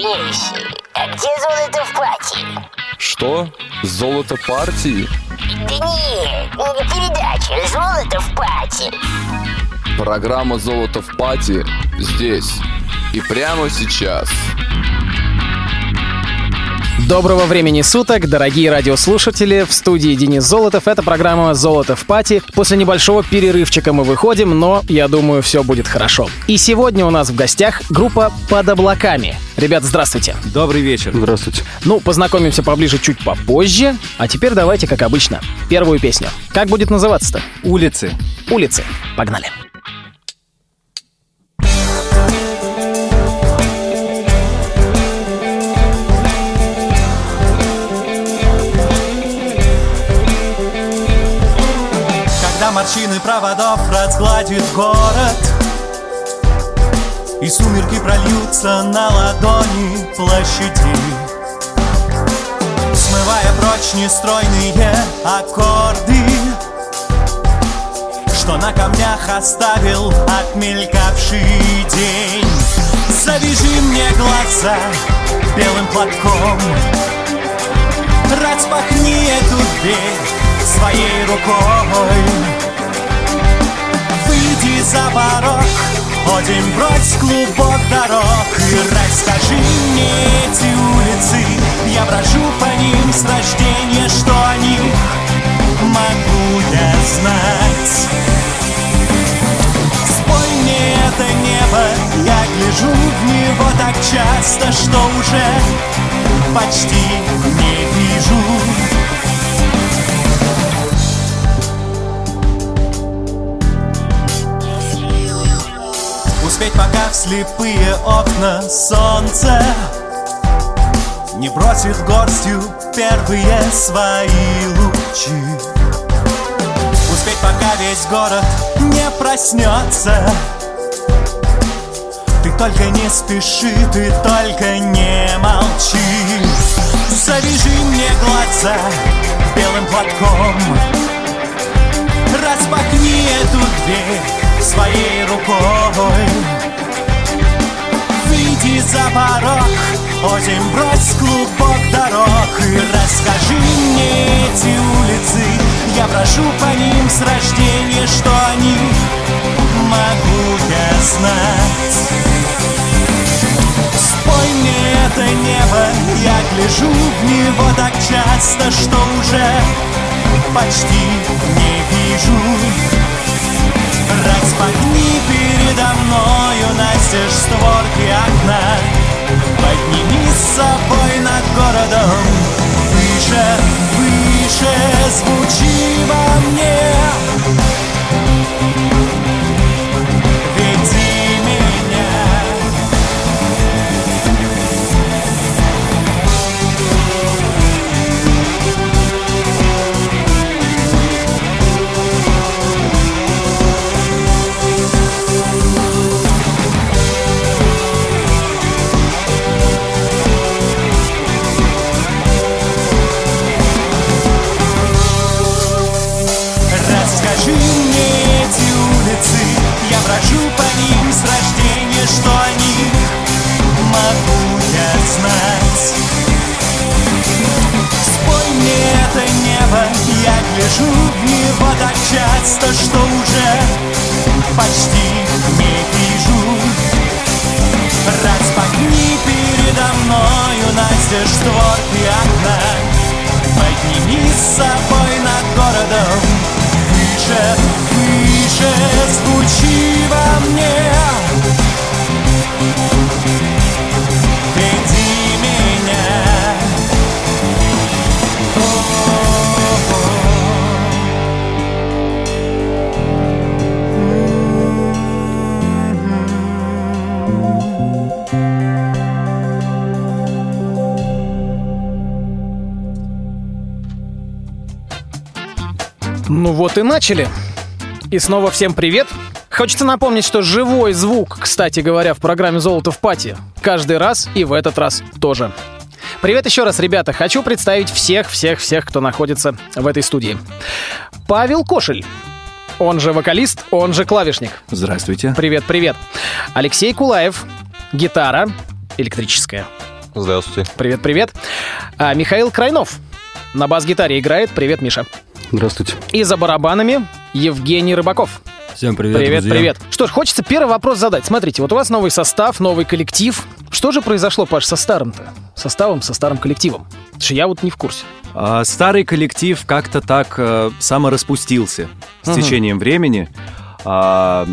милейший, а где золото в пати? Что? Золото партии? Да нет, не передача «Золото в пати». Программа «Золото в пати» здесь и прямо сейчас. Доброго времени суток, дорогие радиослушатели. В студии Денис Золотов. Это программа «Золото в пати». После небольшого перерывчика мы выходим, но я думаю, все будет хорошо. И сегодня у нас в гостях группа «Под облаками». Ребят, здравствуйте. Добрый вечер. Здравствуйте. Ну, познакомимся поближе чуть попозже. А теперь давайте, как обычно, первую песню. Как будет называться-то? Улицы. «Улицы». Погнали. Когда морщины проводов разгладит город И сумерки прольются на ладони площадей Смывая прочь нестройные аккорды Что на камнях оставил отмелькавший день. Завяжи мне глаза белым платком Распахни эту дверь своей рукой Выйди за порог, один брось клубок дорог И расскажи мне эти улицы. Я брожу по ним с рождения, что о них могу я знать. Спой мне это небо, я гляжу в него так часто, что уже почти не вижу Успеть пока в слепые окна солнце Не бросит горстью первые свои лучи. Успеть пока весь город не проснется. Ты только не спеши, ты только не молчи. Завяжи мне глаза белым платком. Распахни эту дверь своей рукой. Выйди за порог, Озим брось клубок дорог И расскажи мне эти улицы. Я брожу по ним с рождения, что они могу я знать. Спой мне это небо, я гляжу в него так часто, что уже почти не вижу Распахни передо мною настежь створки окна. Подними с собой над городом. Выше, выше звучи во мне Гляжу в него так часто Что уже почти не вижу. Распахни передо мною настежь створки окна. Подними с собой над городом. Выше, выше звучи во мне Ну вот и начали. И снова всем привет. Хочется напомнить, что живой звук, кстати говоря, в программе «Золото в пати» каждый раз и в этот раз тоже. Привет еще раз, ребята. Хочу представить всех-всех-всех, кто находится в этой студии. Павел Кошель. Он же вокалист, он же клавишник. Здравствуйте. Привет, привет. Алексей Кулаев. Гитара электрическая. Здравствуйте. Привет, привет. А, Михаил Крайнов на бас-гитаре играет. Привет, Миша. Здравствуйте. И за барабанами Евгений Рыбаков. Всем привет, Привет, друзья. привет. Что ж, хочется первый вопрос задать. Смотрите, вот у вас новый состав, новый коллектив. Что же произошло, Паш, со старым-то? Составом, со старым коллективом? Потому что я вот не в курсе. А, Старый коллектив как-то так э, самораспустился с Мгм. течением времени. А,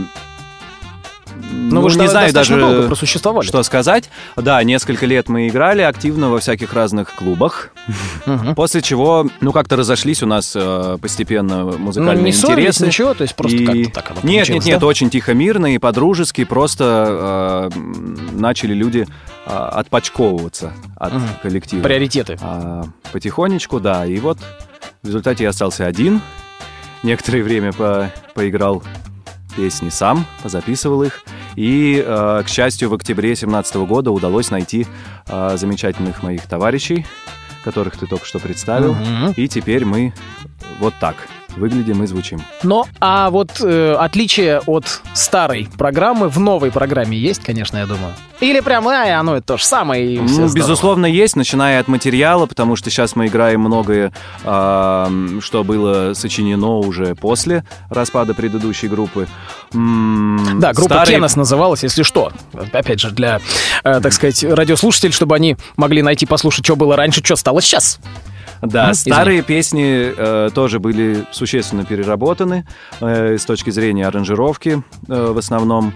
Ну, вы же не знаю даже, долго просуществовали. что сказать. Да, несколько лет мы играли активно во всяких разных клубах. Мгм. После чего, ну, как-то разошлись у нас э, постепенно Ну, музыкальные не ссорились, интересы. ничего, то есть просто И- как-то так оно Нет, нет, нет, да? очень тихо, мирно и по-дружески просто э, начали люди э, отпочковываться от Мгм. коллектива. Приоритеты. А, потихонечку, да. И вот в результате я остался один. Некоторое время по- поиграл песни сам, позаписывал их. И, э, к счастью, в октябре 2017 года удалось найти э, замечательных моих товарищей, которых ты только что представил. Мгм. И теперь мы вот так выглядим и звучим. Но, а вот э, отличие от старой программы в новой программе есть, конечно, я думаю. Или прям, ай, оно это то же самое, и Ну, здорово. безусловно, есть, начиная от материала, потому что сейчас мы играем многое, ам, что было сочинено уже после распада предыдущей группы. М, Да, группа старые- Кеннес называлась, если что. Опять же, для, э, так сказать, радиослушателей, чтобы они могли найти, послушать, что было раньше, что стало сейчас. Да, Мгм, старые песни э, тоже были существенно переработаны э, с точки зрения аранжировки э, в основном.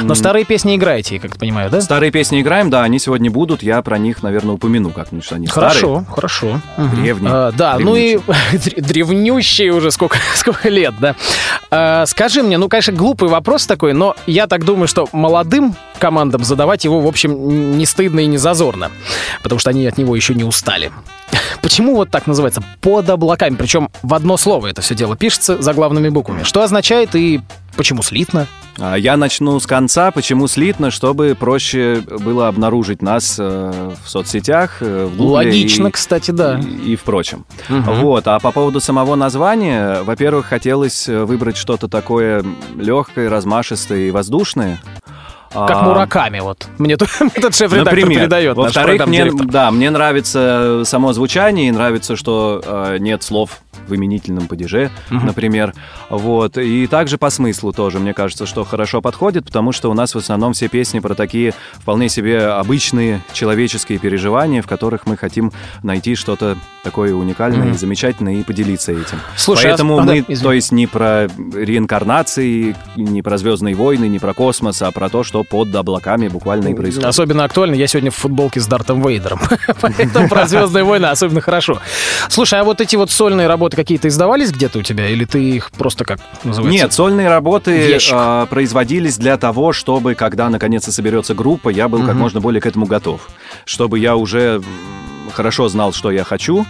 Но старые песни играете, я как понимаю, да? Старые песни играем, да, они сегодня будут, я про них, наверное, упомяну как-нибудь, что они старые. Хорошо, хорошо. Древние. А, да, ну и дре- древнющие уже сколько, сколько лет, да. А, скажи мне, ну, конечно, глупый вопрос такой, но я так думаю, что молодым командам задавать его, в общем, не стыдно и не зазорно, потому что они от него еще не устали. Почему вот так называется? Под облаками. Причем в одно слово это все дело пишется заглавными буквами. Что означает и почему слитно? А, Я начну с конца. Почему слитно? Чтобы проще было обнаружить нас э, в соцсетях, э, в Логично, и, кстати, да. и, и в прочем. Мгм. Вот. А по поводу самого названия, во-первых, хотелось э, выбрать что-то такое легкое, размашистое и воздушное. Как А, Мураками, вот. Мне тут шеф-редактор Например. передает, Во-вторых, мне, да, мне нравится само звучание, и нравится, что э, нет слов в именительном падеже, например. Вот. И также по смыслу тоже, мне кажется, что хорошо подходит, потому что у нас в основном все песни про такие вполне себе обычные человеческие переживания, в которых мы хотим найти что-то такое уникальное и замечательное и поделиться этим. Слушай, а- Поэтому а, да, мы, извини. то есть не про реинкарнации, не про Звездные войны, не про космос, а про то, что под облаками буквально и происходит. Особенно актуально, я сегодня в футболке с Дартом Вейдером. Поэтому про «Звездные войны» особенно хорошо. Слушай, а вот эти вот сольные работы какие-то издавались где-то у тебя? Или ты их просто как называется? Нет, сольные работы а, производились для того, чтобы, когда наконец-то соберется группа, я был как Мгм. можно более к этому готов. Чтобы я уже хорошо знал, что я хочу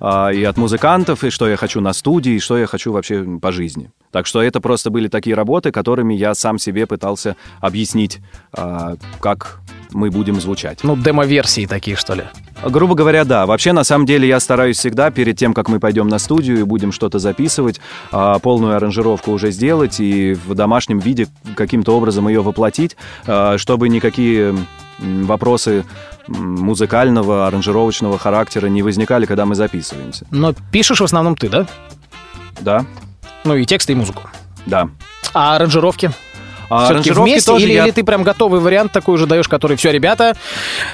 а, и от музыкантов, и что я хочу на студии, и что я хочу вообще по жизни. Так что это просто были такие работы, которыми я сам себе пытался объяснить, а, как мы будем звучать. Ну, демо-версии такие, что ли? Грубо говоря, да. Вообще, на самом деле, я стараюсь всегда перед тем, как мы пойдем на студию и будем что-то записывать, а, полную аранжировку уже сделать и в домашнем виде каким-то образом ее воплотить, а, чтобы никакие вопросы музыкального, аранжировочного характера не возникали, когда мы записываемся. Но пишешь в основном ты, да? Да, Ну и тексты, и музыку. да. А аранжировки? А аранжировки вместе? тоже Или, я- или ты прям готовый вариант такой уже даешь, который, все, ребята,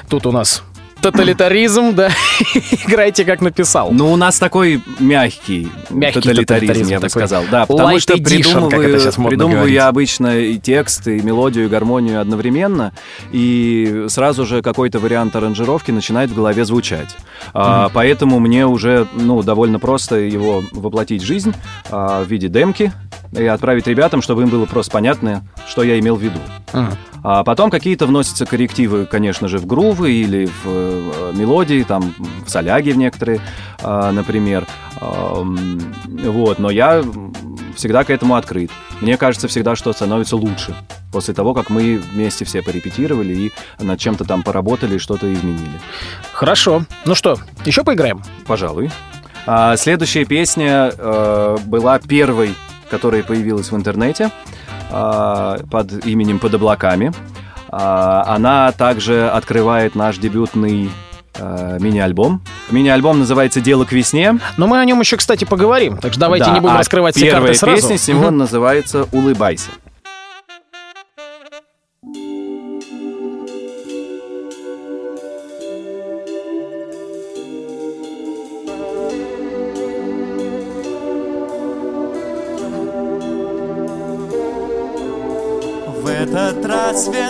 тут у нас тоталитаризм, да, играйте как написал. Ну, у нас такой мягкий, Мягкий тоталитаризм, тоталитаризм я бы сказал. Да, потому что edition, придумываю, придумываю говорить. я обычно и текст, и мелодию, и гармонию одновременно, и сразу же какой-то вариант аранжировки начинает в голове звучать. А, поэтому мне уже ну, довольно просто его воплотить в жизнь а, в виде демки и отправить ребятам, чтобы им было просто понятно, что я имел в виду. А потом какие-то вносятся коррективы, конечно же, в грувы или в э, мелодии, там, в соляги в некоторые, а, например. Вот, но я всегда к этому открыт. Мне кажется всегда, что становится лучше после того, как мы вместе все порепетировали и над чем-то там поработали и что-то изменили. Хорошо. Ну что, еще поиграем? Пожалуй. А, следующая песня э, была первой, которая появилась в интернете а, под именем «Под облаками». А, Она также открывает наш дебютный э, мини-альбом. Мини-альбом называется «Дело к весне». Но мы о нем еще, кстати, поговорим. Так что давайте Да, не будем а раскрывать все первая карты сразу. песня с него Мгм. называется «Улыбайся».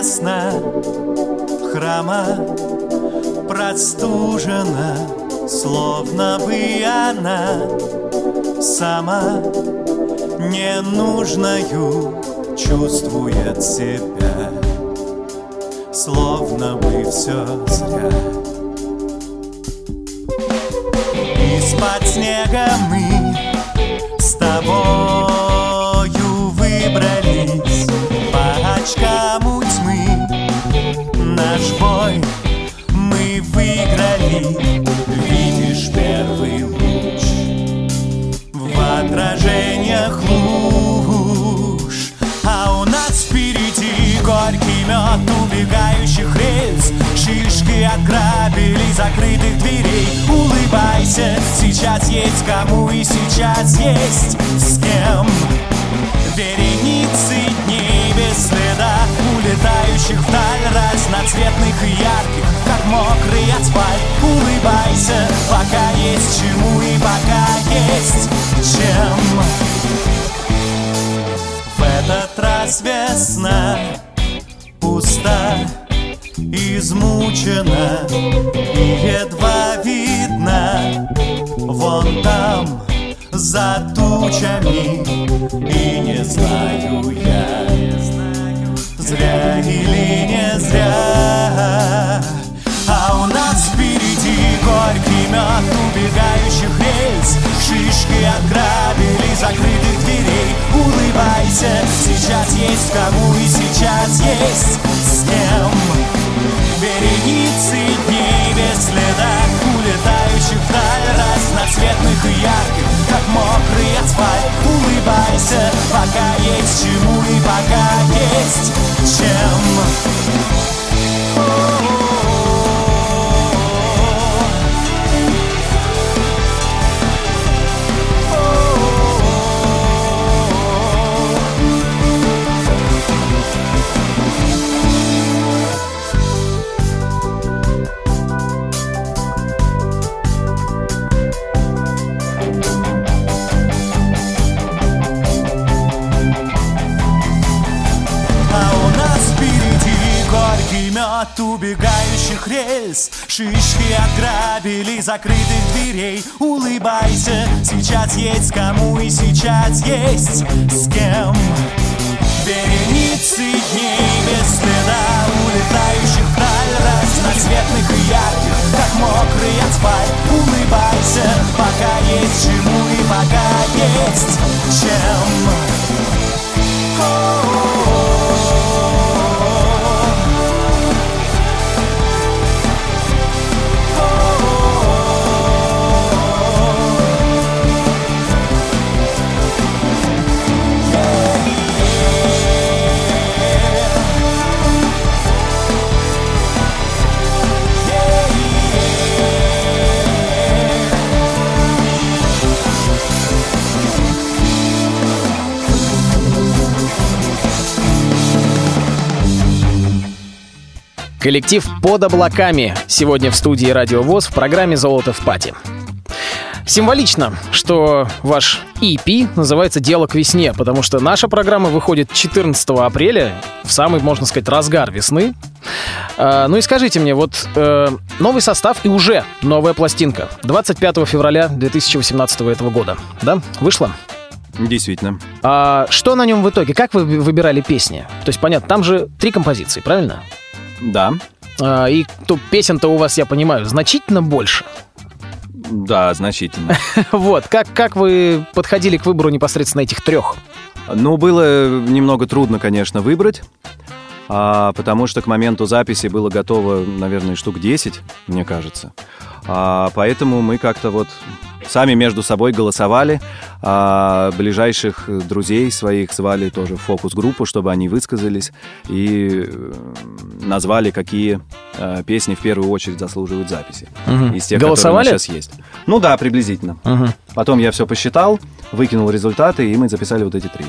Весна храма простужена, словно бы она сама ненужною чувствует себя, словно бы все зря. Из-под снега мы с тобою Наш бой. Мы выиграли, видишь первый луч. В отражениях луж. А у нас впереди горький мед убегающих рельс. Шишки от грабелей закрытых дверей. Улыбайся, сейчас есть кому и сейчас есть с кем. Вереницы дней без следа Улетающих вдаль разноцветных и ярких Как мокрый асфальт. Улыбайся, пока есть чему и пока есть чем. В этот раз весна пуста Измучена и едва видно Вон там, за тучами И не знаю я Зря или не зря. А у нас впереди горький мед убегающих рельс. Шишки от грабелей закрытых дверей. Улыбайся, сейчас есть кому и сейчас есть. С кем Вереницы дней без следа Улетающих вдаль разноцветных и ярких Как мокрый асфальт. Улыбайся, пока есть чему и пока есть чем. А мед убегающих рельс. Шишки от грабелей закрытых дверей. Улыбайся, сейчас есть кому и сейчас есть с кем. Вереницы дней без следа Улетающих вдаль разноцветных и ярких Как мокрый асфальт. Улыбайся, пока есть чему и пока есть чем Коллектив «Под облаками» сегодня в студии «Радио ВОЗ» в программе «Золото в пати». Символично, что ваш EP называется «Дело к весне», потому что наша программа выходит 14 апреля, в самый, можно сказать, разгар весны. А, ну и скажите мне, вот э, новый состав и уже новая пластинка 25 февраля 2018 этого года, да, вышла? Действительно. А что на нем в итоге? Как вы выбирали песни? То есть, понятно, там же три композиции, правильно? Да. А, и то, песен-то у вас, я понимаю, значительно больше. Да, значительно. Вот, как, как вы подходили к выбору непосредственно этих трех? Ну, было немного трудно, конечно, выбрать. А, потому что к моменту записи было готово, наверное, штук 10, мне кажется. А, поэтому мы как-то вот сами между собой голосовали, а ближайших друзей своих звали тоже в фокус-группу, чтобы они высказались и э, назвали, какие э, песни в первую очередь заслуживают записи. Мгм. Из тех, Голосовали? которые сейчас есть. Ну да, приблизительно. Мгм. Потом я все посчитал, выкинул результаты, и мы записали вот эти три.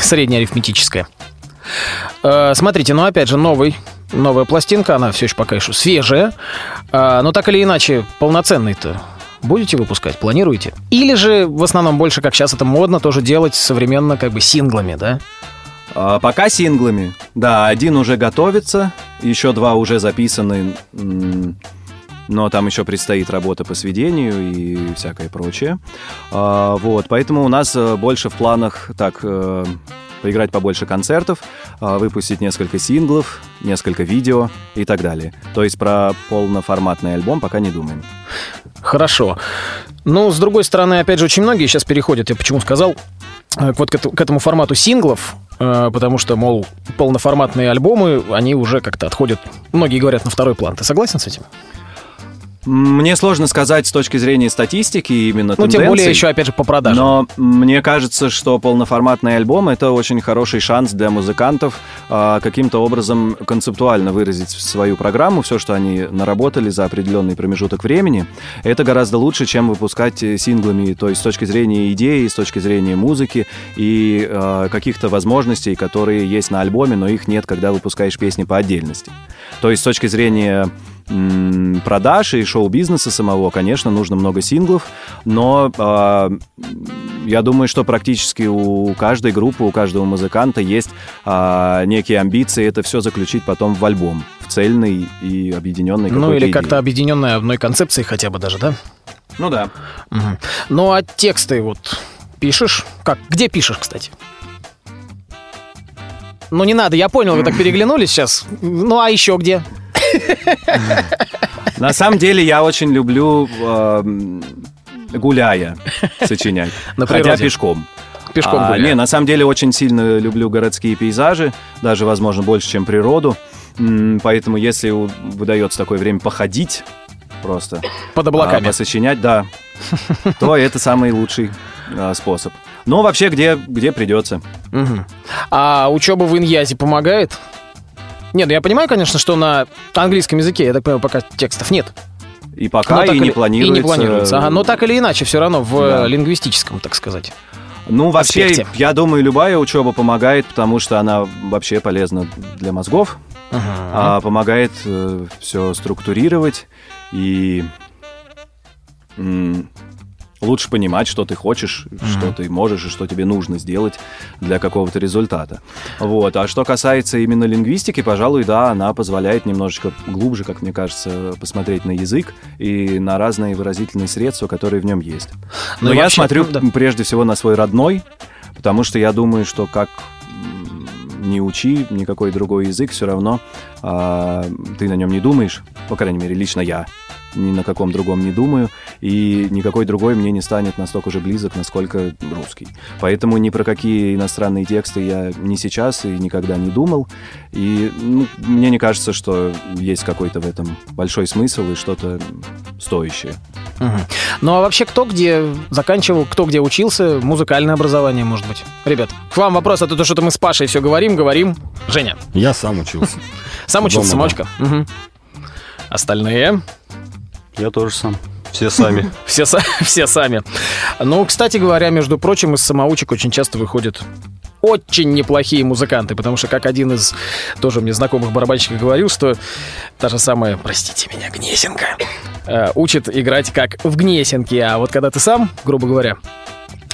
Среднеарифметическая. Э, Смотрите, ну опять же, новый, новая пластинка, она все еще пока еще свежая. А, Но так или иначе, полноценный-то будете выпускать, планируете? Или же в основном больше, как сейчас это модно, тоже делать современно как бы синглами, да? А, пока синглами. Да, один уже готовится, еще два уже записаны, но там еще предстоит работа по сведению и всякое прочее. А, вот, поэтому у нас э, больше в планах так э, поиграть побольше концертов, а, выпустить несколько синглов, несколько видео и так далее. То есть про полноформатный альбом пока не думаем. Хорошо. Ну, с другой стороны, опять же, очень многие сейчас переходят, я почему сказал, э, вот к, этому формату синглов, э, потому что, мол, полноформатные альбомы, они уже как-то отходят, многие говорят, на второй план. Ты согласен с этим? Мне сложно сказать с точки зрения статистики именно Ну, тем более еще, опять же, по продажам. Но мне кажется, что полноформатный альбом это очень хороший шанс для музыкантов а, каким-то образом концептуально выразить свою программу, все, что они наработали за определенный промежуток времени. Это гораздо лучше, чем выпускать э, синглами, то есть с точки зрения идеи, с точки зрения музыки и а, каких-то возможностей, которые есть на альбоме, но их нет, когда выпускаешь песни по отдельности. То есть с точки зрения продаж и шоу-бизнеса самого, конечно, нужно много синглов, но а, я думаю, что практически у каждой группы, у каждого музыканта есть а, некие амбиции это все заключить потом в альбом, в цельный и объединенный ну, или как-то объединенная одной концепцией хотя бы даже, да? Ну да. Мгм. Ну, а тексты вот пишешь? Как? Где пишешь, кстати? Ну, не надо, я понял, вы так переглянулись сейчас. Ну, а еще где? На самом деле я очень люблю эм, гуляя сочинять, На ходя пешком. Пешком А. Не, на самом деле очень сильно люблю городские пейзажи, даже, возможно, больше, чем природу. Поэтому, если выдается такое время походить просто, Под а, облаками. посочинять, да, то это самый лучший а, способ. Но вообще, где, где придется. Мгм. А учеба в Иньязе помогает? Нет, ну я понимаю, конечно, что на английском языке, я так понимаю, пока текстов нет. И пока, и не планируется. И не планируется. Ага, но так или иначе, все равно в Да. э, лингвистическом, так сказать. Ну, вообще, аспекте. я думаю, любая учеба помогает, потому что она вообще полезна для мозгов, а, помогает все структурировать и лучше понимать, что ты хочешь, что ты можешь и что тебе нужно сделать для какого-то результата. Вот. А что касается именно лингвистики, пожалуй, да, она позволяет немножечко глубже, как мне кажется, посмотреть на язык и на разные выразительные средства, которые в нем есть. Ну Но и я вообще, смотрю ну да. прежде всего на свой родной, потому что я думаю, что как не учи никакой другой язык, все равно а, ты на нем не думаешь, по крайней мере, лично я ни на каком другом не думаю, и никакой другой мне не станет настолько же близок, насколько русский. Поэтому ни про какие иностранные тексты я ни сейчас и никогда не думал, и ну, мне не кажется, что есть какой-то в этом большой смысл и что-то стоящее. Мгм. Ну а вообще кто где заканчивал, кто где учился, музыкальное образование, может быть. Ребят, к вам вопрос, а то то, что-то мы с Пашей все говорим, говорим. Женя, Я сам учился. сам учился? Мгм. Остальные? Я тоже сам. Все сами. Все, все сами. Ну, кстати говоря, между прочим, из самоучек очень часто выходят очень неплохие музыканты, потому что, как один из тоже мне знакомых барабанщиков говорил, что та же самая, простите меня, Гнесинка, э, учит играть как в Гнесинке, а вот когда ты сам, грубо говоря...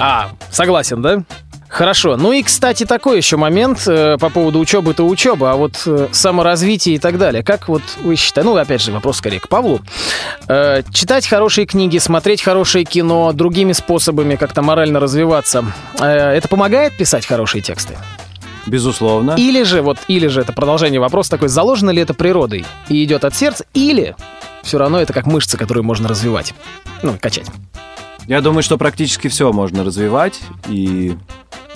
А, согласен, да? Хорошо. Ну и, кстати, такой еще момент э, по поводу учебы-то учеба, а вот э, саморазвитие и так далее. Как вот вы считаете? Ну, опять же, вопрос скорее к Павлу. Э, читать хорошие книги, смотреть хорошее кино, другими способами как-то морально развиваться. Э, это помогает писать хорошие тексты? Безусловно. Или же, вот, или же это продолжение вопроса такой, заложено ли это природой и идет от сердца, или все равно это как мышца, которую можно развивать, ну, качать. Я думаю, что практически все можно развивать и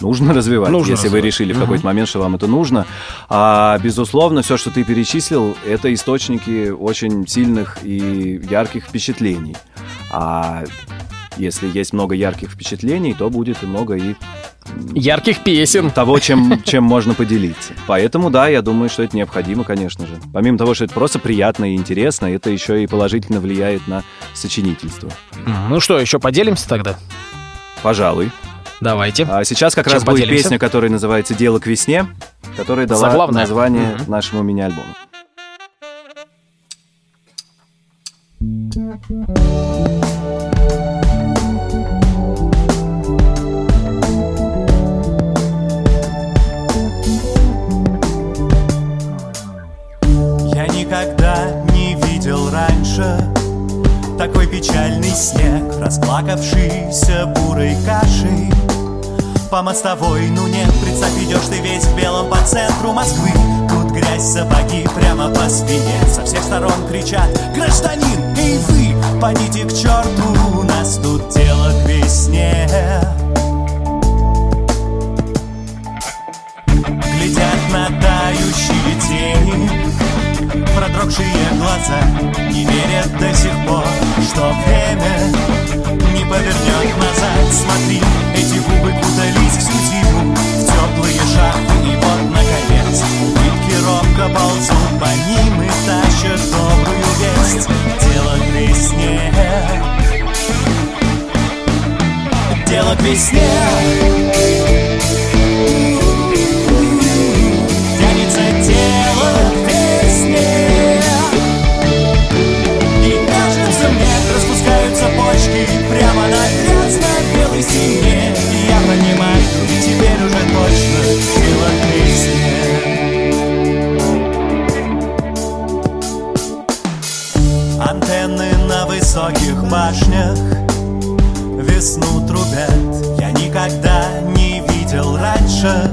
нужно развивать, Нужно если вы развивать. решили в какой-то момент, что вам это нужно. А, безусловно, все, что ты перечислил, это источники очень сильных и ярких впечатлений. А если есть много ярких впечатлений, то будет и много и Ярких песен. того, чем, чем можно поделиться. Поэтому, да, я думаю, что это необходимо, конечно же. Помимо того, что это просто приятно и интересно, это еще и положительно влияет на сочинительство. Ну что, еще поделимся тогда? Пожалуй. Давайте. А сейчас как Чем раз будет поделимся? песня, которая называется «Дело к весне», которая дала Заглавная. название Мгм. нашему мини-альбому. Я печальный снег, расплакавшийся бурой кашей. По мостовой, ну нет, представь, идешь ты весь в белом по центру Москвы. Тут грязь, сапоги прямо по спине. Со всех сторон кричат Гражданин, эй вы, подите к черту У нас тут дело к весне Глядят на тающие тени Продрогшие глаза Не верят до сих пор Что время не повернет назад. Смотри, эти губы кутались всю зиму В теплые шахты И вот, наконец, улыбки робко ползут По ним и тащат добрую весть. Дело к весне. Дело к весне. Тянется тело к весне И кажется мне, распускаются почки Прямо на грязно-белой стене. И я понимаю, теперь уже точно Дело к весне Антенны на высоких башнях Весну трубят. Я никогда не видел раньше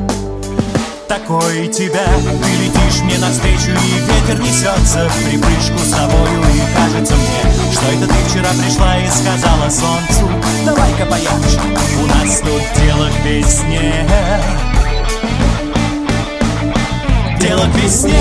такой тебя. Ты летишь мне навстречу и ветер несется В припрыжку с тобою. И кажется мне Что это ты вчера пришла и сказала солнцу Давай-ка поярче, у нас тут дело к весне. Дело к весне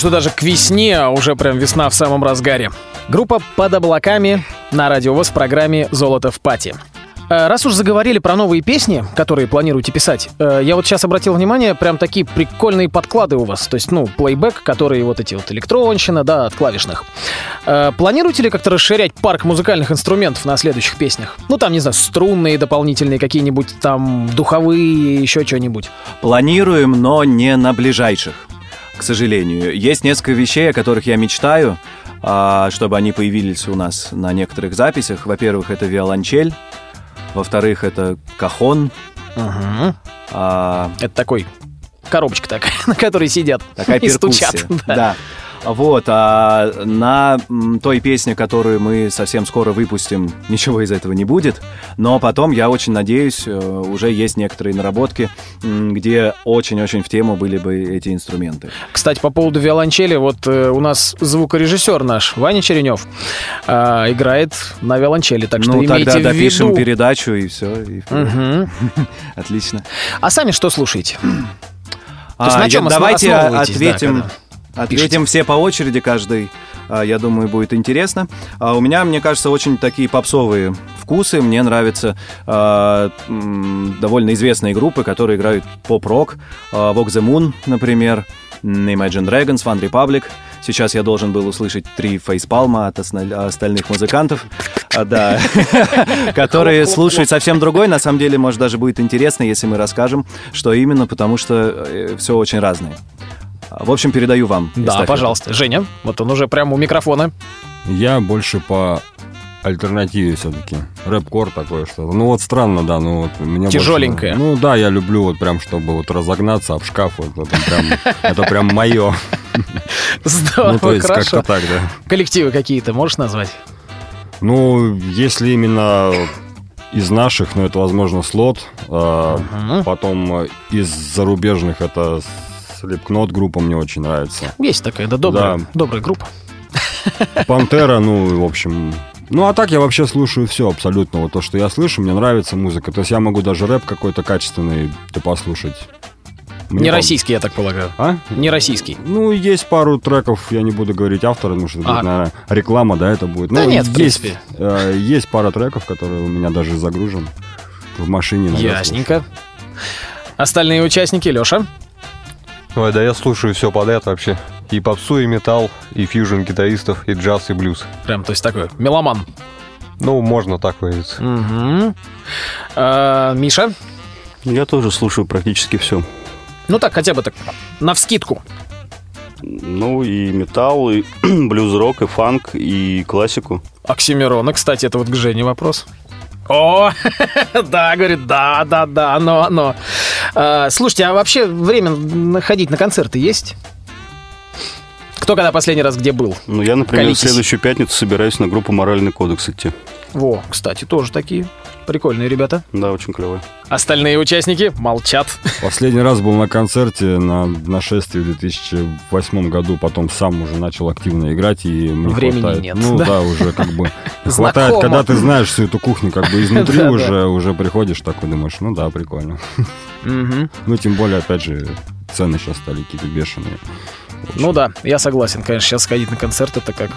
что даже к весне, а уже прям весна в самом разгаре. Группа «Под облаками» на Радио ВОЗ в программе «Золото в пати». Э, Раз уж заговорили про новые песни, которые планируете писать, э, я вот сейчас обратил внимание, прям такие прикольные подклады у вас. То есть, ну, плейбэк, которые вот эти вот электронщина, да, от клавишных. Э, Планируете ли как-то расширять парк музыкальных инструментов на следующих песнях? Ну, там, не знаю, струнные дополнительные какие-нибудь, там, духовые, еще что-нибудь. Планируем, но не на ближайших. К сожалению. Есть несколько вещей, о которых я мечтаю, а, чтобы они появились у нас на некоторых записях. Во-первых, это виолончель. Во-вторых, это кахон. Мгм. а, Это такой коробочка такая, на которой сидят Такая и стучат. Да. Да. Вот, а на той песне, которую мы совсем скоро выпустим, ничего из этого не будет. Но потом, я очень надеюсь, э, уже есть некоторые наработки, где очень-очень в тему были бы эти инструменты. Кстати, по поводу виолончели, вот э, у нас звукорежиссер наш, Ваня Черенев, а, играет на виолончели, так что ну, имейте тогда в допишем виду. передачу, и все. Мгм. Отлично. А сами что слушаете? А, есть на я- чем давайте основываетесь, да, ответим, когда ответим пишете? все по очереди, каждый, а, я думаю, будет интересно. А, У меня, мне кажется, очень такие попсовые вкусы. Мне нравятся а, довольно известные группы, которые играют поп-рок. Walk the Moon, например, Imagine Dragons, One Republic. Сейчас я должен был услышать три фейспалма от остальных музыкантов, да, которые слушают совсем другой. На самом деле, может, даже будет интересно, если мы расскажем, что именно, потому что все очень разное. В общем, передаю вам. Да, эстафету. пожалуйста. Женя, вот он уже прямо у микрофона. Я больше по альтернативе все-таки. Рэп-кор такое что-то. Ну вот странно, да, ну вот мне больше- Тяжеленькое. ну да, я люблю вот прям, чтобы вот разогнаться об шкаф. Вот, это прям, это прям мое. Здорово, Ну то есть хорошо. как-то так, да. Коллективы какие-то можешь назвать? Ну, если именно из наших, ну это, возможно, слот. а. Потом из зарубежных это Slipknot группа мне очень нравится. Есть такая, да, добрая, Да. добрая группа. Пантера, ну, в общем... Ну, а так я вообще слушаю все абсолютно. Вот то, что я слышу, мне нравится музыка. То есть я могу даже рэп какой-то качественный ты послушать. Мне Не пом- российский, я так полагаю. А? Не российский. Ну, есть пару треков, я не буду говорить автора, потому что это А. будет, наверное, реклама, да, это будет. Да Ну, нет, в есть, принципе. э, есть пара треков, которые у меня даже загружен в машине. иногда Ясненько. Остальные участники, Леша. Ой, да я слушаю все подряд вообще. И попсу, и металл, и фьюжн гитаристов, и джаз, и блюз. Прям, то есть такой, меломан. Ну, можно так выразиться. Мгм. А, Миша? Я тоже слушаю практически все. Ну так, хотя бы так, навскидку. Ну, и металл, и блюз-рок, и фанк, и классику. Оксимирона, кстати, это вот к Жене вопрос. О, да, говорит, да, да, да, оно, оно. А, слушайте, а вообще время ходить на концерты есть? Кто когда последний раз где был? Ну, я, например, Колитесь. в следующую пятницу собираюсь на группу «Моральный кодекс» идти. Во, кстати, тоже такие прикольные ребята. Да, очень клевые. Остальные участники молчат. Последний раз был на концерте на нашествии в 2008 году, потом сам уже начал активно играть, и мне Времени хватает. нет, Ну да? да, уже как бы хватает, когда ты знаешь всю эту кухню как бы изнутри Да-да. уже, уже приходишь такой, думаешь, ну да, прикольно. Мгм. Ну, тем более, опять же, цены сейчас стали какие-то бешеные. Ну да, я согласен, конечно, сейчас сходить на концерт это как,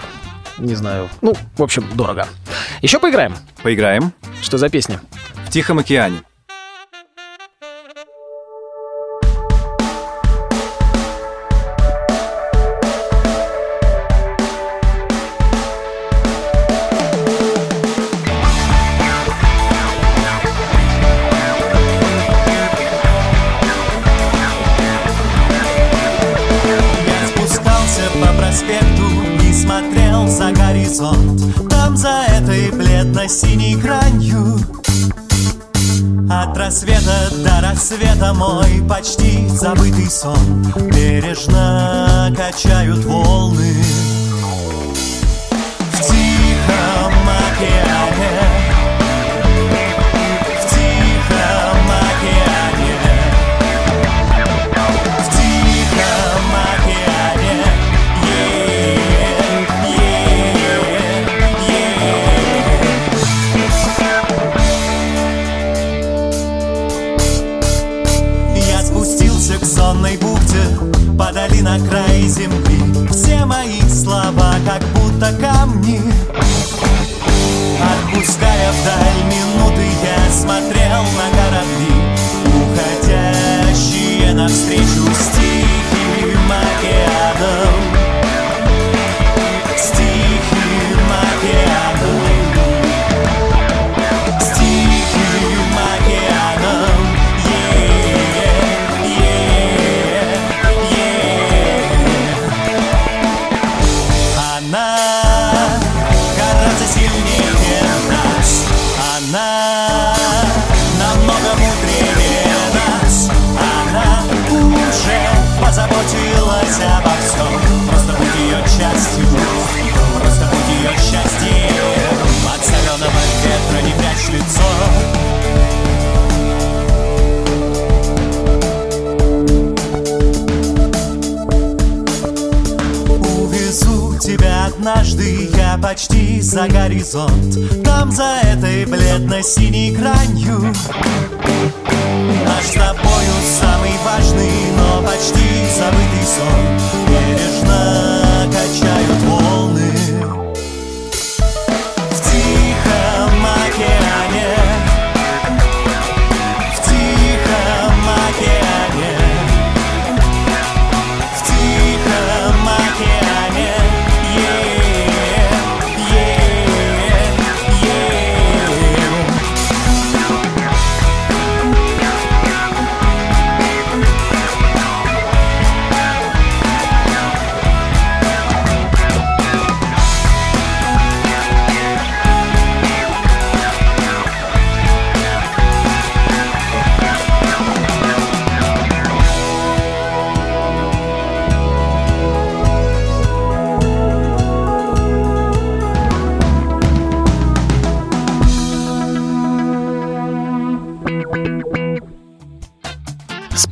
не знаю, ну, в общем, дорого. Еще поиграем. Поиграем Что за песня? в Тихом океане. От рассвета до рассвета мой почти забытый сон. Бережно качают волны. В тихом океане однажды я почти за горизонт. Там за этой бледно-синей гранью. Наш с тобою самый важный, но почти забытый сон. Бережно качают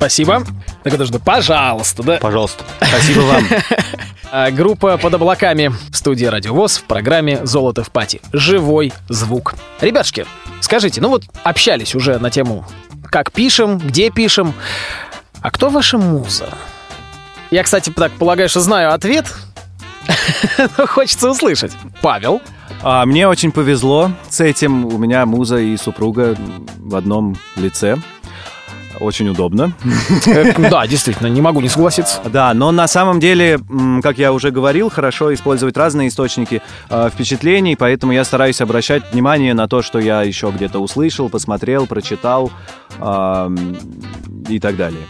Спасибо. Так подожди, пожалуйста, да? Пожалуйста. Спасибо вам. А, Группа «Под облаками» в студии «Радиовоз» в программе «Золото в пати». Живой звук. Ребятушки, скажите, ну вот общались уже на тему «Как пишем?», «Где пишем?». А кто ваша муза? Я, кстати, так полагаю, что знаю ответ, но хочется услышать. Павел? А, мне очень повезло с этим. У меня муза и супруга в одном лице. Очень удобно. Да, действительно, не могу не согласиться. Да, но на самом деле, как я уже говорил, хорошо использовать разные источники э, впечатлений, поэтому я стараюсь обращать внимание на то, что я еще где-то услышал, посмотрел, прочитал ам, и так далее.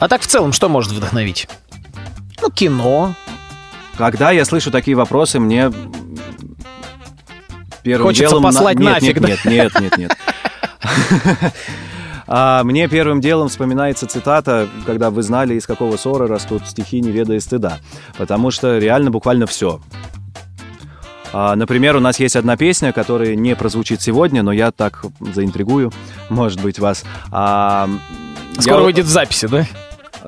А так в целом, что может вдохновить? Ну, кино. Когда я слышу такие вопросы, мне первым Хочется делом... на- послать нет, нафиг, нет, нет, нет, нет, нет. А, Мне первым делом вспоминается цитата, когда вы знали, из какого ссора растут стихи, не ведая стыда. Потому что реально буквально все. А, Например, у нас есть одна песня, которая не прозвучит сегодня, но я так заинтригую, может быть, вас. А, Скоро я- выйдет в записи, да?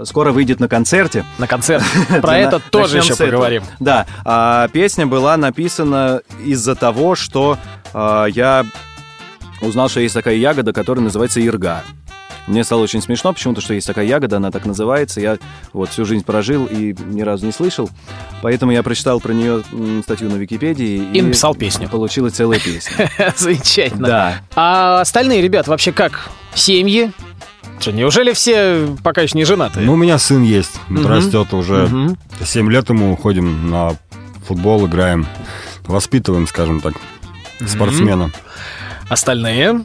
Скоро выйдет на концерте. На концерт. Про это тоже еще поговорим. Да, а, песня была написана из-за того, что а, я узнал, что есть такая ягода, которая называется ирга. Мне стало очень смешно почему-то, что есть такая ягода, она так называется. Я вот всю жизнь прожил и ни разу не слышал. Поэтому я прочитал про нее статью на Википедии. И написал песню. Получилась целая песня. Замечательно. Да. А остальные ребят вообще как? Семьи? Что, неужели все пока еще не женаты? Ну, у меня сын есть, Мгм. растет уже. Мгм. 7 лет ему ходим на футбол, играем. Воспитываем, скажем так, спортсмена. Остальные?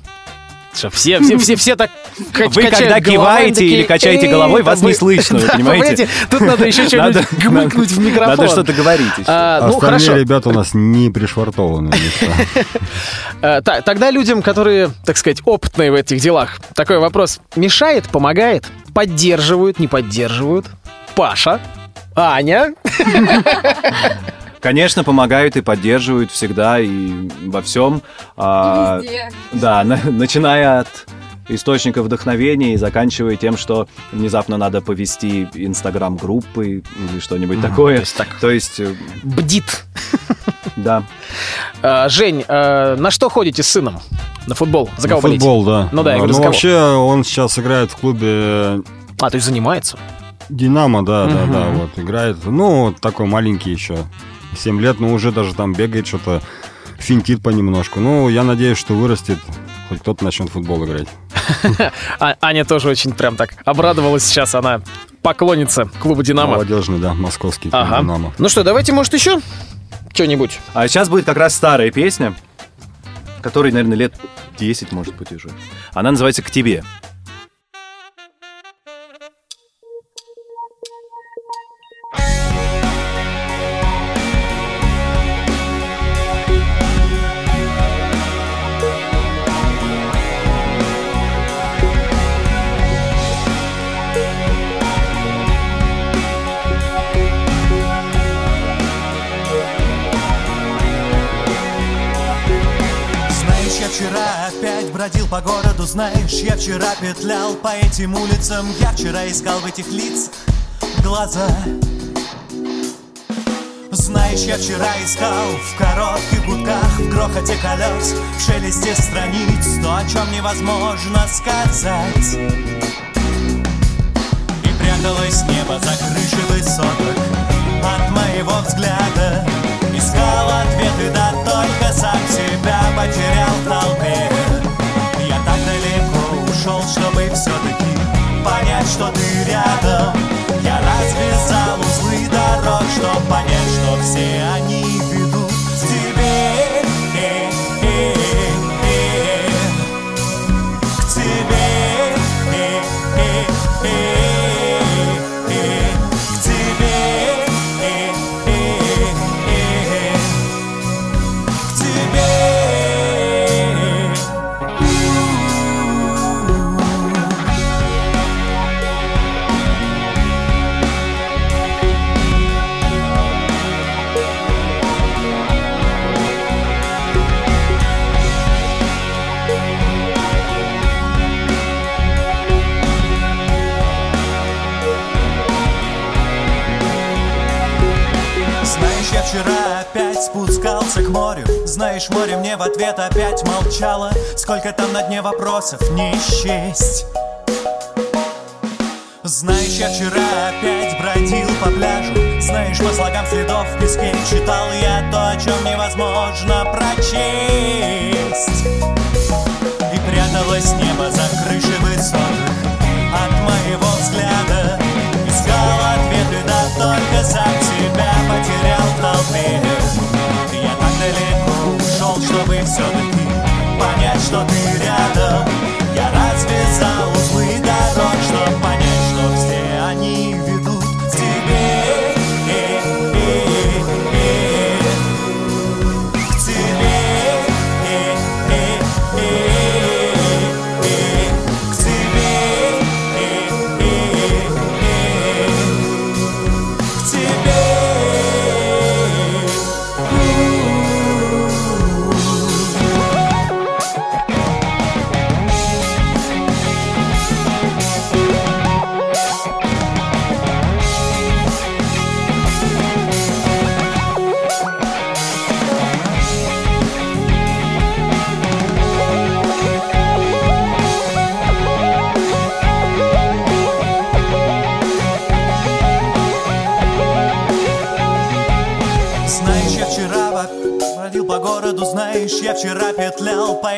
Что, все, все, все, все так ка- Вы когда киваете такие, или качаете «Эй, головой, вас вы-» не слышно, вы понимаете? Тут надо еще что-нибудь гмыкнуть в микрофон. Надо что-то говорить еще. А, ну, Остальные хорошо. ребята у нас не пришвартованы. Э, тогда людям, которые, так сказать, опытные в этих делах, такой вопрос. Мешает, помогает, поддерживают, не поддерживают? Паша? Аня? Конечно, помогают и поддерживают всегда и во всем. А, Везде. Да, на- начиная от источника вдохновения и заканчивая тем, что внезапно надо повести инстаграм-группы или что-нибудь такое. то есть так. То есть, э, Бдит. да. Э, Жень, э, на что ходите с сыном? На футбол? За кого болеете? Футбол, да. Ну да, я А, говорю, за Ну, кого? вообще, он сейчас играет в клубе А, то есть занимается? Динамо, да, да, да, вот, играет. Ну, такой маленький еще. 7 лет, но уже даже там бегает что-то, финтит понемножку. Ну, я надеюсь, что вырастет, хоть кто-то начнет в футбол играть. А- Аня тоже очень прям так обрадовалась сейчас. Она поклонница клуба «Динамо». Молодежный, да, московский клуб Ага. Динамо. Ну что, давайте, может, еще что-нибудь? А сейчас будет как раз старая песня, которой, наверное, лет 10, может быть, уже. Она называется «К тебе». Знаешь, я вчера петлял по этим улицам. Я вчера искал в этих лицах глаза. Знаешь, я вчера искал в коротких гудках, в грохоте колес, в шелесте страниц То, о чем невозможно сказать. И пряталось небо за крышей высоток. От моего взгляда Искал ответы, да только сам себя потерял в толпе ушел, чтобы все-таки понять, что ты рядом Знаешь, море мне в ответ опять молчало Сколько там на дне вопросов не счесть. Знаешь, я вчера опять бродил по пляжу. Знаешь, по слогам следов в песке Читал я то, о чем невозможно прочесть. И пряталось небо за крышей высоток От моего взгляда. Искал ответы, да только сам себя потерял в толпе чтобы все-таки понять, что ты рядом. Я развязал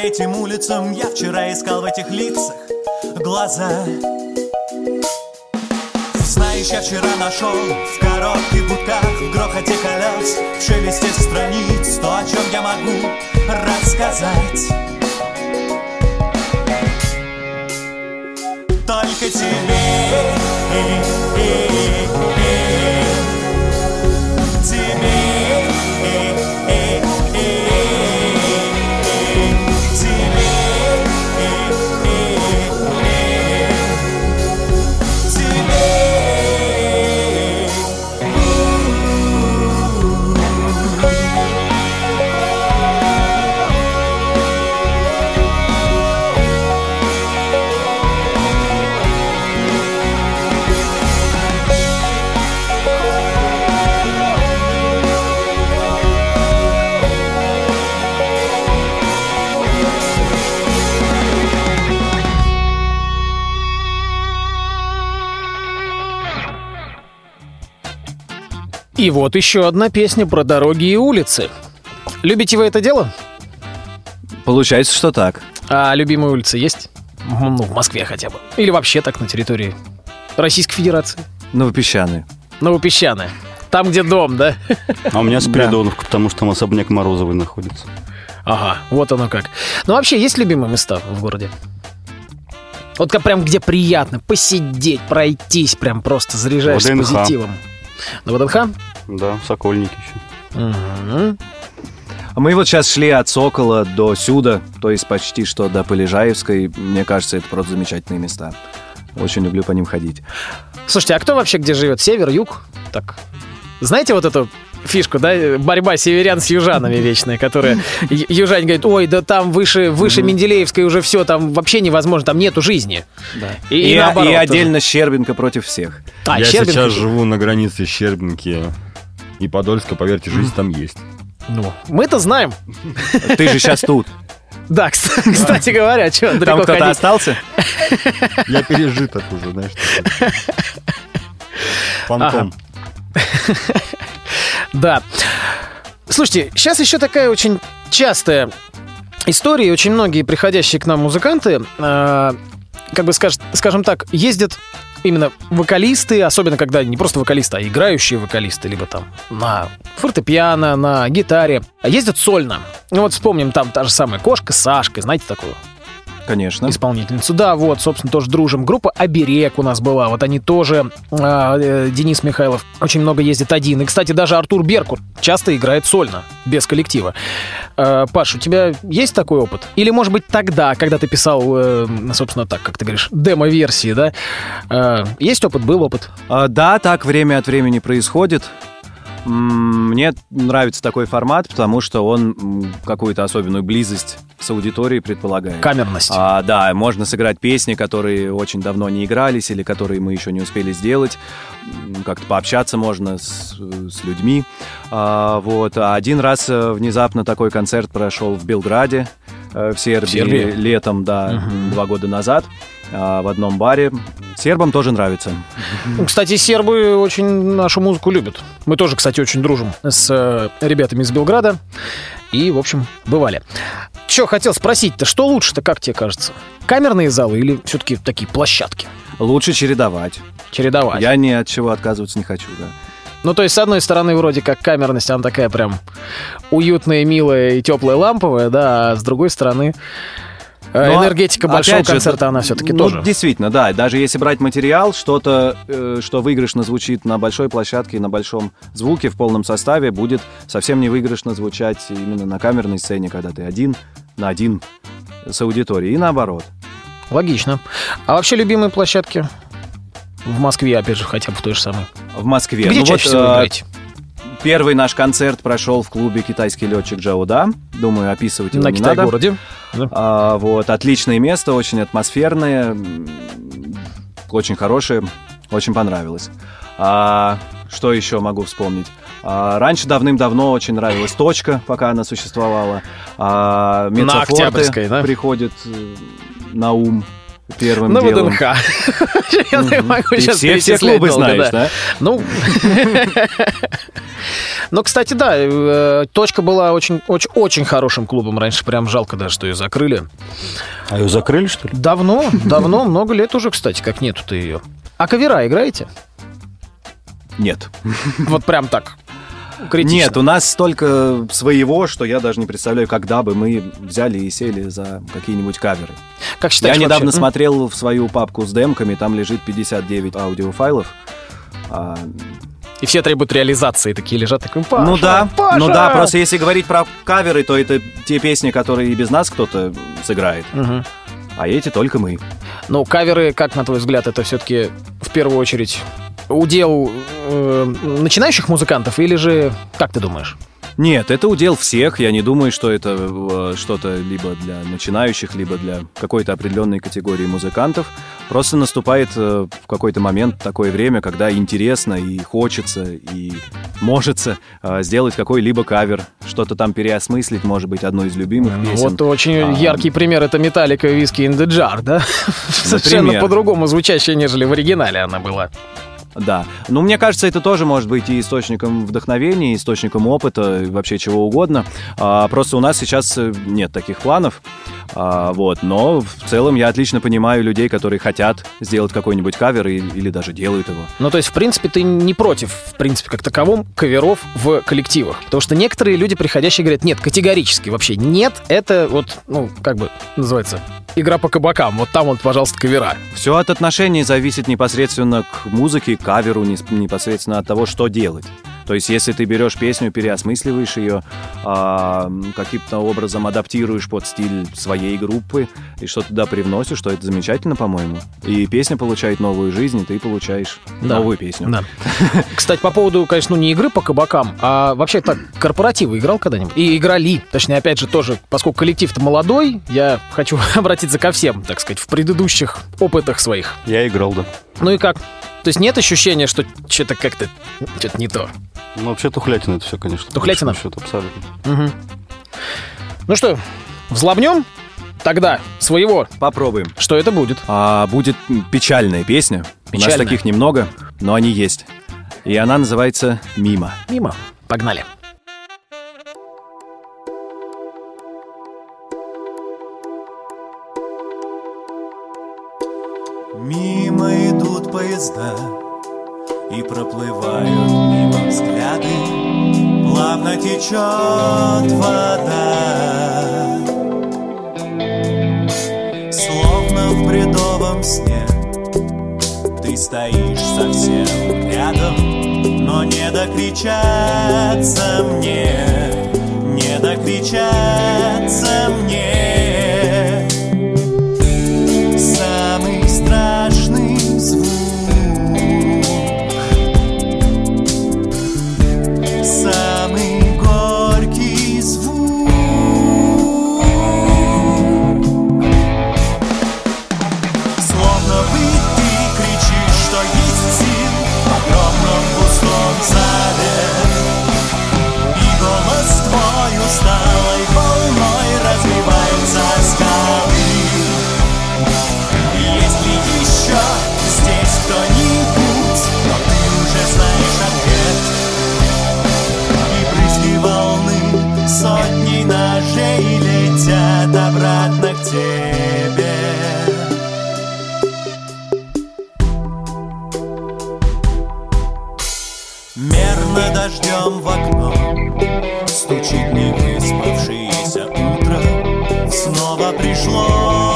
этим улицам, я вчера искал в этих лицах глаза. Знаешь, я вчера нашел в коротких гудках, в грохоте колес, в шелесте страниц то, о чем я могу рассказать. И вот еще одна песня про дороги и улицы. Любите вы это дело? Получается, что так. А любимые улицы есть? Ну, в Москве хотя бы. Или вообще так на территории Российской Федерации. Новопесчаные. Новопесчаная. Там, где дом, да? А у меня Спиридоновка, потому что там особняк Морозовой находится. Ага, вот оно как. Ну, вообще, есть любимые места в городе? Вот как прям где приятно посидеть, пройтись, прям просто заряжаешься ВДНХ. позитивом. На ВДНХ? Да, Сокольники еще. Мгм. А Мы вот сейчас шли от Сокола до Сюда, то есть почти что до Полежаевской. Мне кажется, это просто замечательные места. Очень люблю по ним ходить. Слушайте, а кто вообще где живет? Север, юг? Так. Знаете вот эту фишку, да, борьба северян с южанами вечная, которая ю- южане говорят, ой, да там выше, выше Менделеевской уже все, там вообще невозможно, там нету жизни. И, И, и наоборот и тоже. отдельно Щербинка против всех. А, Я Щербинка сейчас живу на границе Щербинки И Подольска, поверьте, жизнь там есть. Ну, мы-то знаем. Ты же сейчас тут. Да, кс- кстати говоря, что, Там кто-то остался? Я пережиток уже, знаешь. Фантом. Да. Слушайте, сейчас еще такая очень частая история, очень многие приходящие к нам музыканты, э, как бы скаж- скажем так, ездят именно вокалисты, особенно когда не просто вокалисты, а играющие вокалисты, либо там на фортепиано, на гитаре, а ездят сольно. Ну вот вспомним там та же самая Кошка с Сашкой, знаете такую? Конечно. исполнительницу. Да, вот, собственно, тоже дружим. Группа «Оберег» у нас была. Вот они тоже, а, э, Денис Михайлов, очень много ездит один. И, кстати, даже Артур Беркут часто играет сольно, без коллектива. Э, Паш, у тебя есть такой опыт? Или, может быть, тогда, когда ты писал, э, собственно, так, как ты говоришь, демо-версии, да? Э, Есть опыт, был опыт? Да, так время от времени происходит. Мне нравится такой формат, потому что он какую-то особенную близость с аудиторией предполагает. Камерность. А, да, можно сыграть песни, которые очень давно не игрались или которые мы еще не успели сделать. Как-то пообщаться можно с, с людьми. А, вот. А один раз э, внезапно такой концерт прошел в Белграде, э, в Сербии, Сербии? летом, да, два года назад в одном баре. Сербам тоже нравится. Кстати, сербы очень нашу музыку любят. Мы тоже, кстати, очень дружим с э, ребятами из Белграда. И, в общем, бывали. Че, хотел спросить-то, что лучше-то, как тебе кажется? Камерные залы или все-таки такие площадки? Лучше чередовать. Чередовать. Я ни от чего отказываться не хочу, да. Ну, то есть, с одной стороны, вроде как камерность, она такая прям уютная, милая и теплая, ламповая, да, а с другой стороны, Но, энергетика большого же, концерта, она все-таки ну, тоже. Действительно, да. Даже если брать материал, что-то, э, что выигрышно звучит на большой площадке и на большом звуке в полном составе, будет совсем не выигрышно звучать именно на камерной сцене, когда ты один на один с аудиторией. И наоборот. Логично. А вообще любимые площадки? В Москве, опять же, хотя бы в той же самой. В Москве. Где Ну чаще вот, всего э, играете? Первый наш концерт прошел в клубе «Китайский летчик Джауда». Думаю, описывать его На не надо. Китай-городе. А, вот, отличное место, очень атмосферное, очень хорошее, очень понравилось. А, что еще могу вспомнить? А, раньше давным-давно очень нравилась точка, пока она существовала. А, На Мецофорте Октябрьской, да? приходит э, на ум первым На делом. ВДНХ. Я не могу Ты сейчас все, все клубы знаешь, да? Ну, ну, кстати, да, э, точка была очень, очень, очень хорошим клубом раньше. Прям жалко даже, что ее закрыли. А ее закрыли, что ли? Давно, давно, много лет уже, кстати, как нету-то ее. А кавера играете? Нет. Вот прям так. Критично. Нет, у нас столько своего, что я даже не представляю, когда бы мы взяли и сели за какие-нибудь каверы. Как считаешь, Я недавно вообще? смотрел в свою папку с демками, там лежит 59 аудиофайлов. А, И все требуют реализации, такие лежат, такой, Паша, ну да, Паша!» ну да, просто если говорить про каверы, то это те песни, которые и без нас кто-то сыграет, Мгм. а эти только мы. Ну, каверы, как на твой взгляд, это все-таки в первую очередь удел э, начинающих музыкантов или же, как ты думаешь? Нет, это удел всех. Я не думаю, что это э, что-то либо для начинающих, либо для какой-то определенной категории музыкантов. Просто наступает э, в какой-то момент такое время, когда интересно и хочется, и может сделать какой-либо кавер, что-то там переосмыслить, может быть, одну из любимых Ну, песен. Вот очень А. яркий пример это Металлика Виски in the Jar, да? Совершенно Например. по-другому звучащая, нежели в оригинале она была. Да. Ну, мне кажется, это тоже может быть и источником вдохновения, и источником опыта, и вообще чего угодно. А, просто у нас сейчас э, нет таких планов. А, вот. Но в целом я отлично понимаю людей, которые хотят сделать какой-нибудь кавер и- или даже делают его. Ну, то есть, в принципе, ты не против, в принципе, как таковом, каверов в коллективах. Потому что некоторые люди, приходящие, говорят, нет, категорически вообще нет, это вот, ну, как бы называется, игра по кабакам. Вот там вот, пожалуйста, кавера. Все от отношений зависит непосредственно к музыке, к каверу, непосредственно от того, что делать. То есть, если ты берешь песню, переосмысливаешь ее, а, каким-то образом адаптируешь под стиль своей группы и что туда привносишь, то это замечательно, по-моему. И песня получает новую жизнь, и ты получаешь Да. новую песню. Да. Кстати, по поводу, конечно, ну, не игры по кабакам, а вообще так, корпоративы играл когда-нибудь? И играли. Точнее, опять же, тоже, поскольку коллектив-то молодой, я хочу обратиться ко всем, так сказать, в предыдущих опытах своих. Я играл, да. Ну и как? То есть нет ощущения, что что-то как-то что-то не то? Ну, вообще тухлятина это все, конечно. Тухлятина? счету, абсолютно. Мгм. Ну что, взлобнем тогда своего. Попробуем. Что это будет? А, будет печальная песня. У нас Печальная? таких немного, но они есть. И она называется «Мимо». Мимо. Погнали. Мимо идут поезда И проплывают мимо взгляды Плавно течет вода. Словно в бредовом сне Ты стоишь совсем рядом Но не докричаться мне Не докричаться мне Мерно дождем в окно Стучит невыспавшееся утро. Снова пришло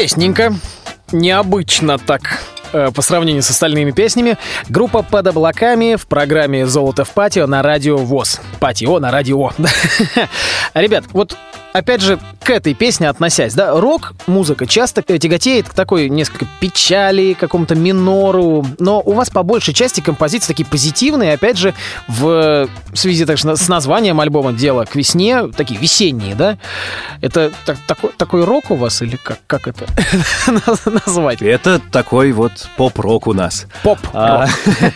Интересненько. Необычно так э, по сравнению с остальными песнями. Группа «Под облаками» в программе «Золото в патио» на радио ВОЗ. Патио на радио. Ребят, вот опять же, к этой песне относясь, да, рок-музыка часто тяготеет к такой несколько печали, какому-то минору, но у вас по большей части композиции такие позитивные, опять же, в связи так, с названием альбома «Дело к весне», такие весенние, да? Это так, такой, такой рок у вас или как, как это назвать? Это такой вот поп-рок у нас. Поп. А,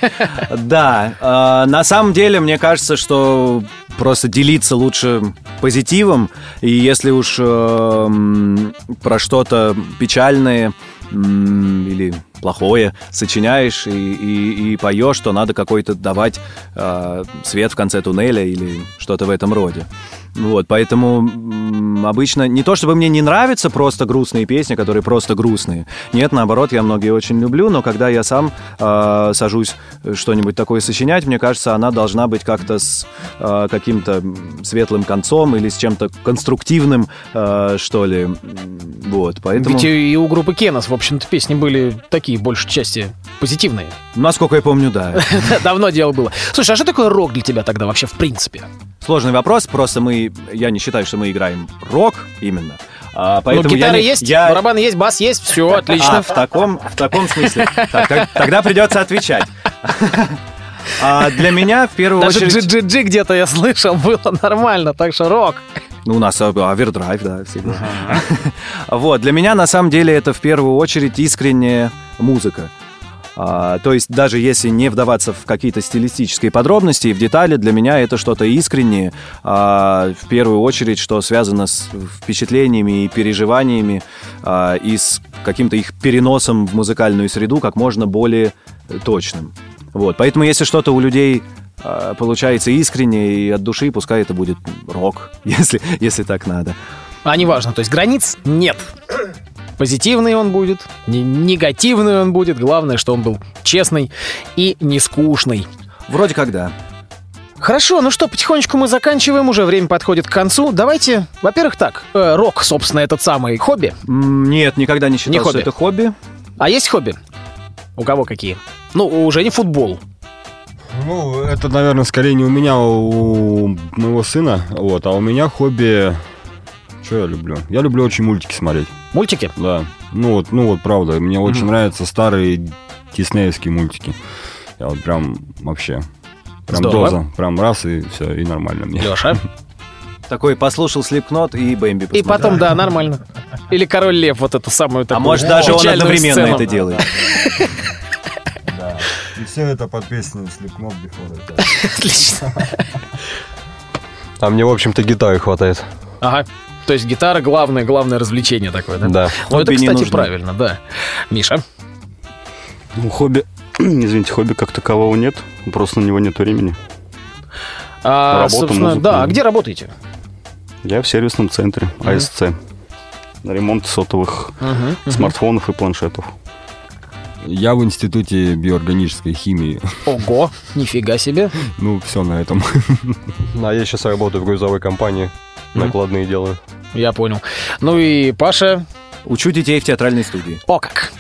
Да, а, на самом деле, мне кажется, что просто делиться лучше позитивом, и если уж э, м, про что-то печальное м, или плохое сочиняешь и, и, и поешь, то надо какой-то давать э, свет в конце туннеля или что-то в этом роде. Вот, поэтому обычно не то, чтобы мне не нравятся просто грустные песни, которые просто грустные. Нет, наоборот, я многие очень люблю, но когда я сам э, сажусь что-нибудь такое сочинять, мне кажется, она должна быть как-то с э, каким-то светлым концом или с чем-то конструктивным, э, что ли. Вот, поэтому... Ведь и у группы Кенос, в общем-то, песни были такие, большей части, позитивные. Насколько я помню, да. Давно дело было. Слушай, а что такое рок для тебя тогда вообще в принципе? Сложный вопрос, просто мы, я не считаю, что мы играем рок именно. А, Ну, поэтому я гитара не- есть, я- барабаны есть, бас есть, все, А, отлично. в таком, в таком смысле. Так, так, тогда придется отвечать. А для меня в первую Даже очередь... GGG где-то я слышал, было нормально, так что рок. Ну, у нас овердрайв, да, всегда. Вот, для меня на самом деле это в первую очередь искренняя музыка. А, то есть даже если не вдаваться в какие-то стилистические подробности и в детали, для меня это что-то искреннее, а, в первую очередь, что связано с впечатлениями и переживаниями а, и с каким-то их переносом в музыкальную среду как можно более точным. Вот, поэтому если что-то у людей а, получается искренне и от души, пускай это будет рок, если, если так надо. А неважно, то есть границ нет. Позитивный он будет, не- негативный он будет. Главное, что он был честный и не скучный. Вроде как да. Хорошо, ну что, потихонечку мы заканчиваем, уже время подходит к концу. Давайте, во-первых, так, э, рок, собственно, этот самый хобби. Нет, никогда не считал, Не что хобби. это хобби. А есть хобби? У кого какие? Ну, уже не футбол. Ну, это, наверное, скорее не у меня, а у моего сына. Вот, а у меня хобби... Что я люблю? Я люблю очень мультики смотреть. Мультики? Да. Ну вот, ну вот, правда. Мне очень нравятся старые диснеевские мультики. Я вот прям вообще... Прям Здорово. доза. Прям раз и все, и нормально мне. Леша. Такой послушал Слепкнот и Бэмби И посмотрел. потом, да, нормально. Или Король Лев, вот эту самую А такую может даже он одновременно сцену. это делает. Все это под песню Slipknot Before Отлично. А мне, в общем-то, гитары хватает. Ага. То есть гитара главное, главное развлечение такое, да? Да. Ну, это, кстати, правильно, да. Миша? Ну, хобби, извините, хобби как такового нет. Просто на него нет времени. А, Работа, собственно, музыка. да, а где работаете? Я в сервисном центре АСЦ. На ремонт сотовых смартфонов и планшетов. Я в институте биоорганической химии. Ого, нифига себе. Ну, все на этом. А я сейчас работаю в грузовой компании. Накладные делаю. Я понял. Ну и Паша, Учу детей в театральной студии. о как.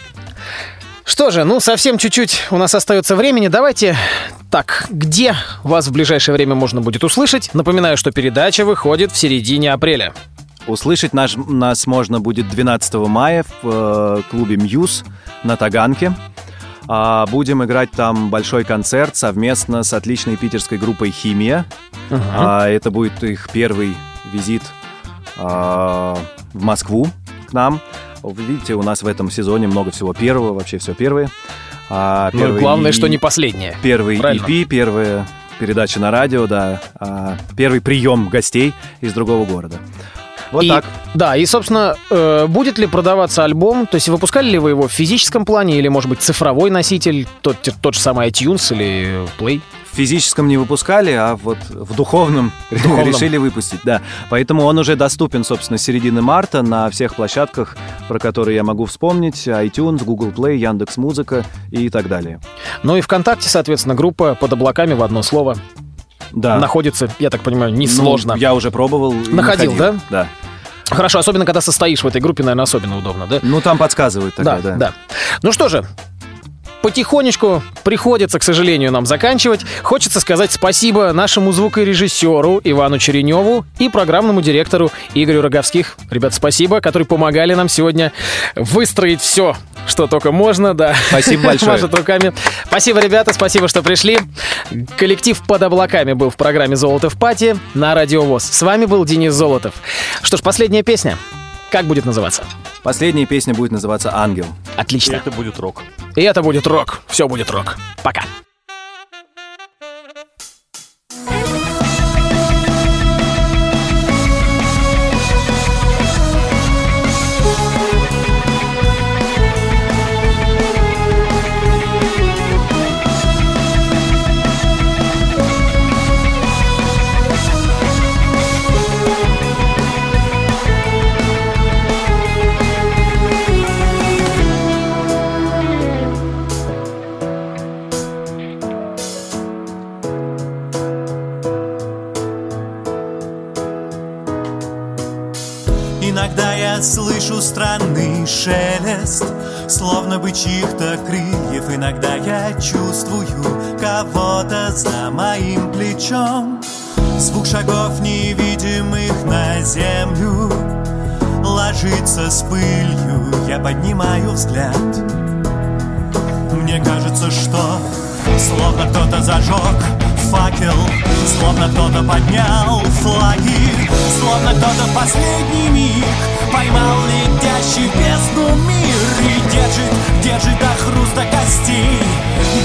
Что же, ну совсем чуть-чуть у нас остается времени. Давайте так, где вас в ближайшее время можно будет услышать? Напоминаю, что передача выходит в середине апреля. Услышать наш, нас можно будет 12 мая в э, клубе «Мьюз» на Таганке. А, будем играть там большой концерт совместно с отличной питерской группой «Химия». А, это будет их первый визит а, в Москву к нам. Вы видите, у нас в этом сезоне много всего первого, вообще все первое. А, Ну, первый главное, и- что не последнее. Первый Правильно. EP, первая передача на радио, да. а, первый прием гостей из другого города. Вот И- так. Да, и, собственно, э, будет ли продаваться альбом? То есть выпускали ли вы его в физическом плане или, может быть, цифровой носитель, тот, тот же самый iTunes или Play? В физическом не выпускали, а вот в духовном, духовном. решили выпустить, да. Поэтому он уже доступен, собственно, с середины марта на всех площадках, про которые я могу вспомнить. iTunes, Google Play, Яндекс Музыка и так далее. Ну и ВКонтакте, соответственно, группа под облаками в одно слово Да. находится, я так понимаю, Ну, несложно. я уже пробовал. Находил, находил, Да. Хорошо, особенно когда состоишь в этой группе, наверное, особенно удобно, да? Ну, там подсказывают тогда, да, да. да. Ну что же, потихонечку приходится, к сожалению, нам заканчивать. Хочется сказать спасибо нашему звукорежиссеру Ивану Череневу и программному директору Игорю Роговских. Ребят, спасибо, которые помогали нам сегодня выстроить все, что только можно, да. Спасибо большое. Машут руками. Спасибо, ребята, спасибо, что пришли. Коллектив «Под облаками» был в программе «Золото в пати» на Радио ВОЗ. С вами был Денис Золотов. Что ж, последняя песня. Как будет называться? Последняя песня будет называться «Ангел». Отлично. Это будет рок. И это будет рок. Все будет рок. Пока. Слышу странный шелест Словно бы чьих-то крыльев. Иногда я чувствую кого-то за моим плечом. Звук шагов невидимых на землю Ложится с пылью, я поднимаю взгляд. Мне кажется, что словно кто-то зажег факел Словно кто-то поднял флаги Словно кто-то последний миг Поймал летящий в мир И держит, держит до хруста костей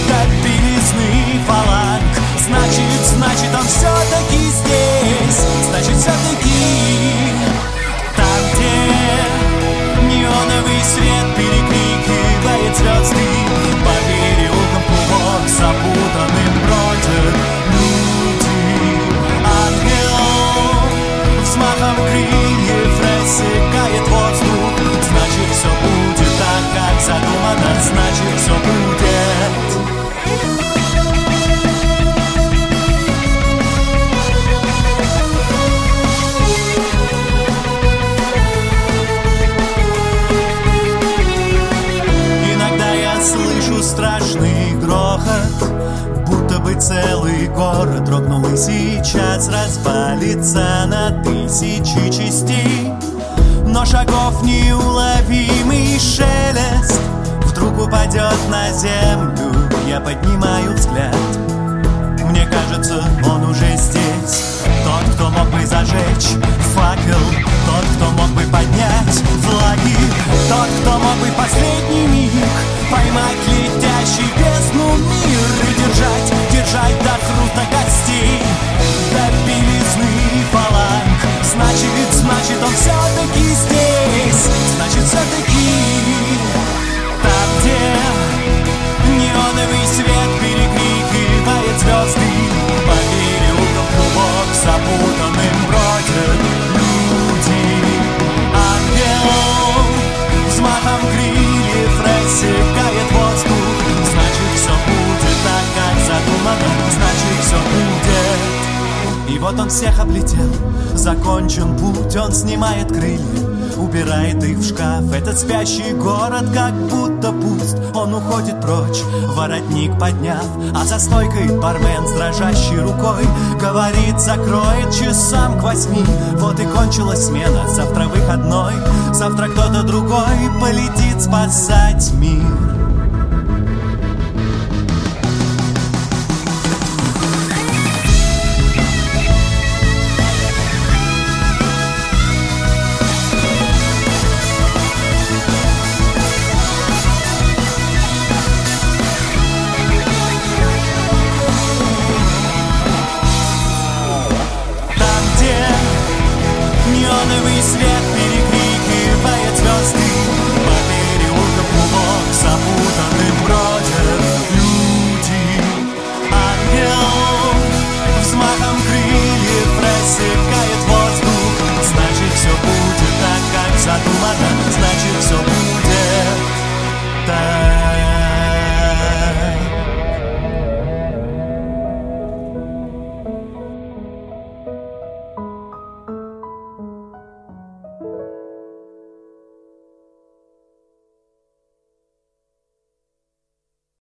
До белизны фаланг Значит, значит он все-таки здесь. Значит, все-таки Там, где неоновый свет перекрикивает звезды По переулкам клубок запутанным бродят люди Ангел взмахом крыльев дрогнул и сейчас развалится на тысячи частей. Но шагов неуловимый шелест Вдруг упадет на землю, я поднимаю взгляд. Мне кажется, он уже здесь. Тот, кто мог бы зажечь факел Тот, кто мог бы поднять флаги Тот, кто мог бы последний миг Поймать летящий бездну мир И держать, держать до хруста Значит, он все-таки здесь. Значит, все-таки там, где неоновый свет перекрикивает звезды По переулкам клубок запутанным бродят люди. Ангел взмахом крыльев рассекает воздух. Значит, все будет так, как задумано. Значит, все будет И вот он всех облетел. Закончен путь, он снимает крылья Убирает их в шкаф. Этот спящий город как будто пуст. Он уходит прочь, воротник подняв А за стойкой бармен с дрожащей рукой Говорит, закроет часам к восьми Вот и кончилась смена, завтра выходной. Завтра кто-то другой полетит спасать мир